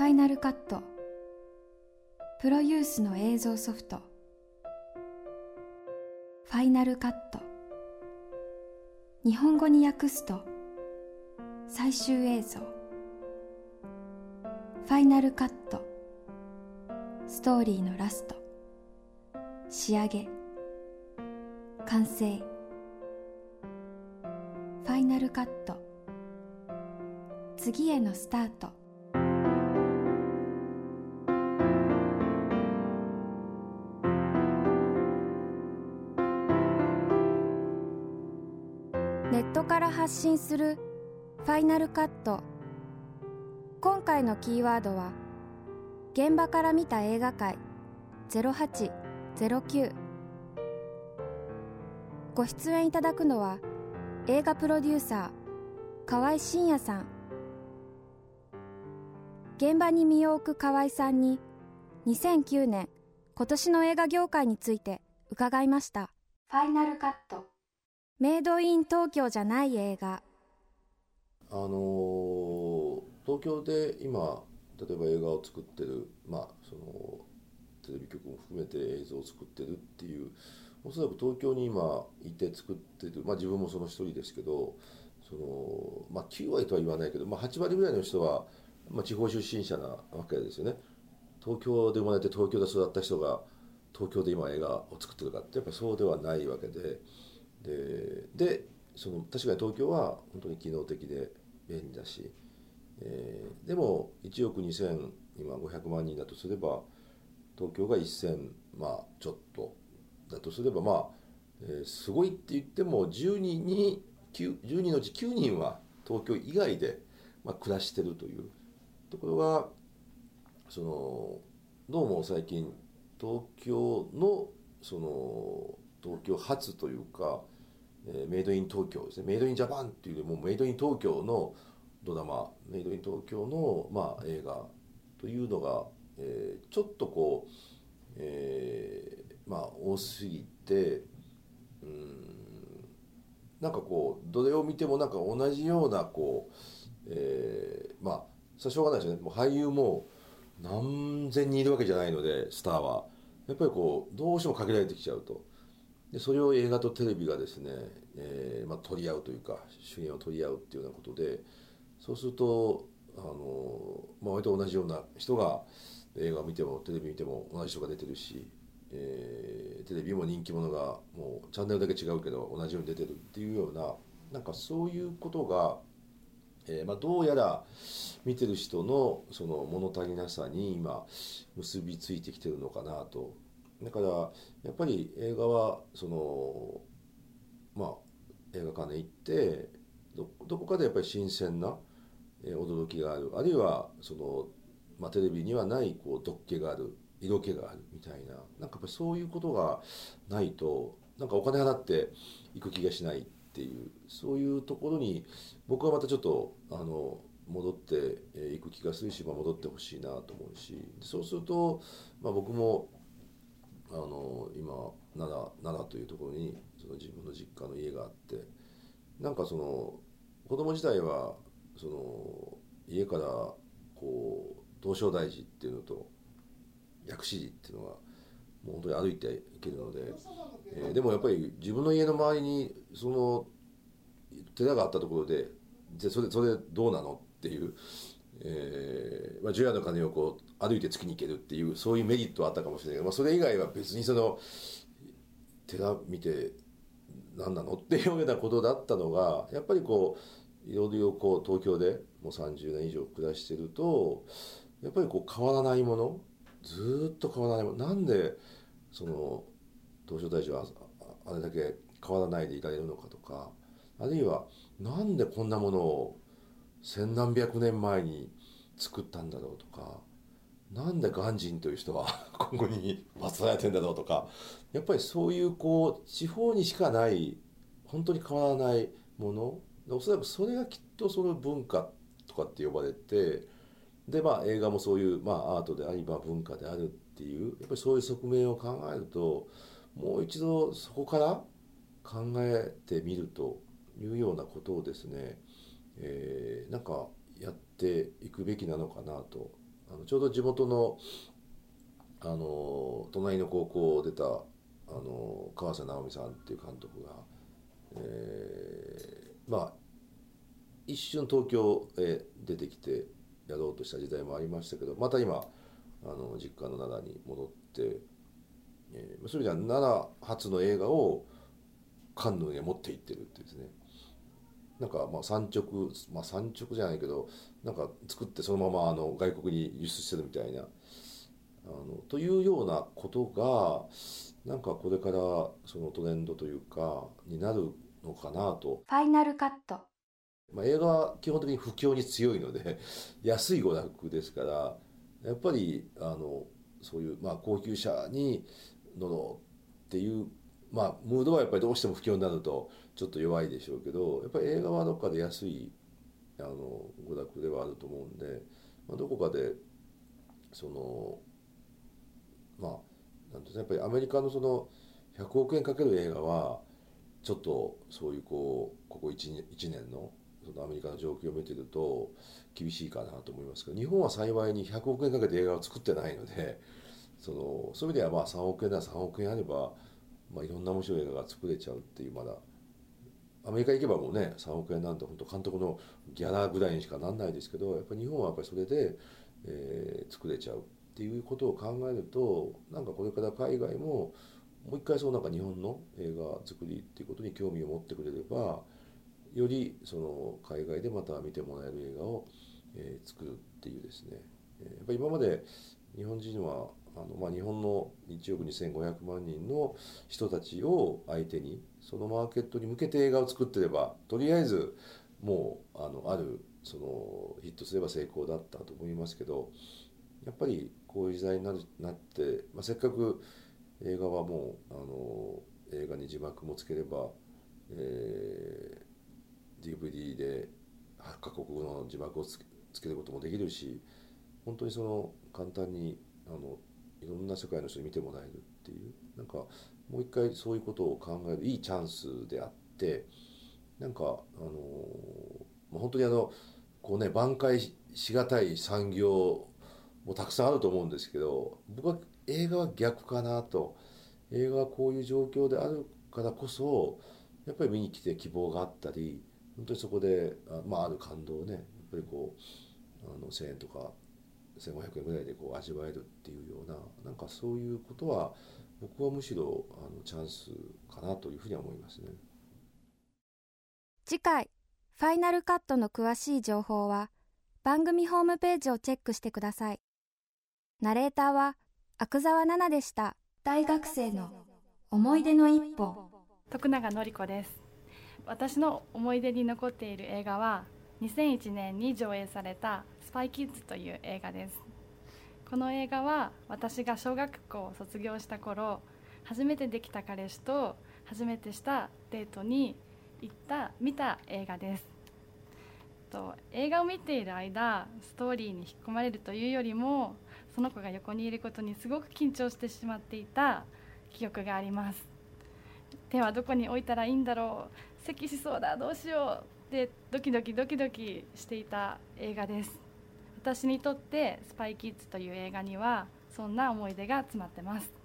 ファイナルカットプロユースの映像ソフト。ファイナルカット日本語に訳すと最終映像。ファイナルカットストーリーのラスト。仕上げ。完成。ファイナルカット次へのスタート。ネットから発信するファイナルカット。今回のキーワードは現場から見た映画界。0809ご出演いただくのは映画プロデューサー河合真也さん。現場に身を置く河合さんに2009年今年の映画業界について伺いました。ファイナルカット。メイドイン東京じゃない映画。あのー東京で今例えば映画を作ってるまあそのテレビ局も含めて映像を作ってるっていうおそらく東京に今いて作ってるまあ自分もその一人ですけどそのまあ9割とは言わないけど、まあ、8割ぐらいの人は、まあ、地方出身者なわけですよね。東京で生まれて東京で育った人が東京で今映画を作ってるかってやっぱりそうではないわけでででその確かに東京は本当に機能的で便利だし、えーでも1億2000今500万人だとすれば東京が1000まあちょっとだとすればまあ、えーすごいって言っても10人に9 10人のうち9人は東京以外で、まあ、暮らしてるという。ところがそのどうも最近東京のその東京発というか、メイドイン東京ですね。メイドインジャパンっていうよりもメイドイン東京のドラマメイドイン東京の、まあ、映画というのが、えーちょっとこう、えーまあ多すぎてうんなんかこうどれを見てもなんか同じようなこう、えーまあそれしょうがないですよね。もう俳優も何千人いるわけじゃないのでスターは。やっぱりこうどうしても限られてきちゃうと。でそれを映画とテレビがですね、えーまあ、取り合うというか主演を取り合うっていうようなことでそうするとあの、まあ、割と同じような人が映画を見てもテレビ見ても同じ人が出てるし、えーテレビも人気者がもうチャンネルだけ違うけど同じように出てるっていうようななんかそういうことが、えーまあ、どうやら見てる人のその物足りなさに今結びついてきてるのかなとだからやっぱり映画はそのまあ映画館で行ってどどこかでやっぱり新鮮な、驚きがある。あるいはその、まあ、テレビにはないこう毒気がある色気があるみたいななんかやっぱそういうことがないとなんかお金払って行く気がしないっていうそういうところに僕はまたちょっとあの戻っていく気がするし、まあ、戻ってほしいなと思うしそうすると、まあ、僕もあの今奈良というところにその自分の実家の家があってなんかその子供時代はその家からこう東照大寺っていうのと薬師寺っていうのがもう本当に歩いていけるので、えーでもやっぱり自分の家の周りにその寺があったところでじゃそれそれどうなのっていう、えーまあ、除夜の鐘をこう歩いて月に行けるっていうそういうメリットはあったかもしれないけど、まあ、それ以外は別にその寺見て何なの？っていうようなことだったのがやっぱりこういろいろこう東京でもう30年以上暮らしてるとやっぱりこう変わらないものずっと変わらないもの。なんでその東照大寺はあれだけ変わらないでいられるのかとかあるいはなんでこんなものを千何百年前に作ったんだろうとかなんで鑑真という人は ここに祀られてんだろうとかやっぱりそういうこう地方にしかない本当に変わらないものおそらくそれがきっとその文化とかって呼ばれてでまあ映画もそういう、まあ、アートであり、まあ、文化であるっていうやっぱりそういう側面を考えるともう一度そこから考えてみるというようなことをですね、えーなんかやっていくべきなのかなと。あのちょうど地元のあの隣の高校を出たあの川瀬直美さんっていう監督が、えー、まあ一瞬東京へ出てきてやろうとした時代もありましたけどまた今あの実家の奈良に戻って、えー、そういう意味では奈良初の映画をカンヌへ持って行ってるっていうですね。なんかまあ産直まあ産直じゃないけどなんか作ってそのままあの外国に輸出してるみたいなあのというようなことがなんかこれからそのトレンドというかになるのかなと。ファイナルカットまあ、映画は基本的に不況に強いので 安い娯楽ですからやっぱりあのそういう、まあ、高級車に乗ろうっていう、まあ、ムードはやっぱりどうしても不況になるとちょっと弱いでしょうけどやっぱり映画はどっかで安いあの娯楽ではあると思うんで、まあ、どこかでそのまあなんてやっぱりアメリカのその100億円かける映画はちょっとそういうこうここ 1, 1年のそのアメリカの状況を見てると厳しいかなと思いますけど日本は幸いに100億円かけて映画を作ってないのでそのそういう意味ではまあ3億円なら3億円あれば、まあ、いろんな面白い映画が作れちゃうっていうまだ。アメリカ行けばもうね3億円なんて本当監督のギャラぐらいにしかなんないですけどやっぱり日本はやっぱりそれで、えー、作れちゃうっていうことを考えるとなんかこれから海外ももう一回そうなんか日本の映画作りっていうことに興味を持ってくれればよりその海外でまた見てもらえる映画を、えー、作るっていうですね、やっぱり今まで日本人はあの、まあ、日本の1億2500万人の人たちを相手にそのマーケットに向けて映画を作ってればとりあえずもうあのあるそのヒットすれば成功だったと思いますけどやっぱりこういう時代になるなって、まあ、せっかく映画はもうあの映画に字幕もつければ、えー DVD で8カ国語の字幕をつけることもできるし本当にその簡単にあのいろんな世界の人に見てもらえるっていうなんかもう一回そういうことを考えるいいチャンスであってなんかあの、ま、本当にあのこうね挽回しがたい産業もたくさんあると思うんですけど僕は映画は逆かなと。映画はこういう状況であるからこそやっぱり見に来て希望があったり本当にそこであ,、まあ、ある感動をねやっぱりこうあの1,000円とか1,500円ぐらいでこう味わえるっていうようななんかそういうことは僕はむしろあのチャンスかなというふうには思いますね。次回ファイナルカットの詳しい情報は番組ホームページをチェックしてください。ナレーターは阿久澤奈々でした。大学生の思い出の一歩。徳永典子です。私の思い出に残っている映画は2001年に上映された「スパイキッズ」という映画です。この映画は私が小学校を卒業した頃初めてできた彼氏と初めてしたデートに行った見た映画です。と映画を見ている間ストーリーに引き込まれるというよりもその子が横にいることにすごく緊張してしまっていた記憶があります。手はどこに置いたらいいんだろう。咳しそうだ。どうしよう。でドキドキドキドキしていた映画です。私にとって「スパイキッズ」という映画にはそんな思い出が詰まってます。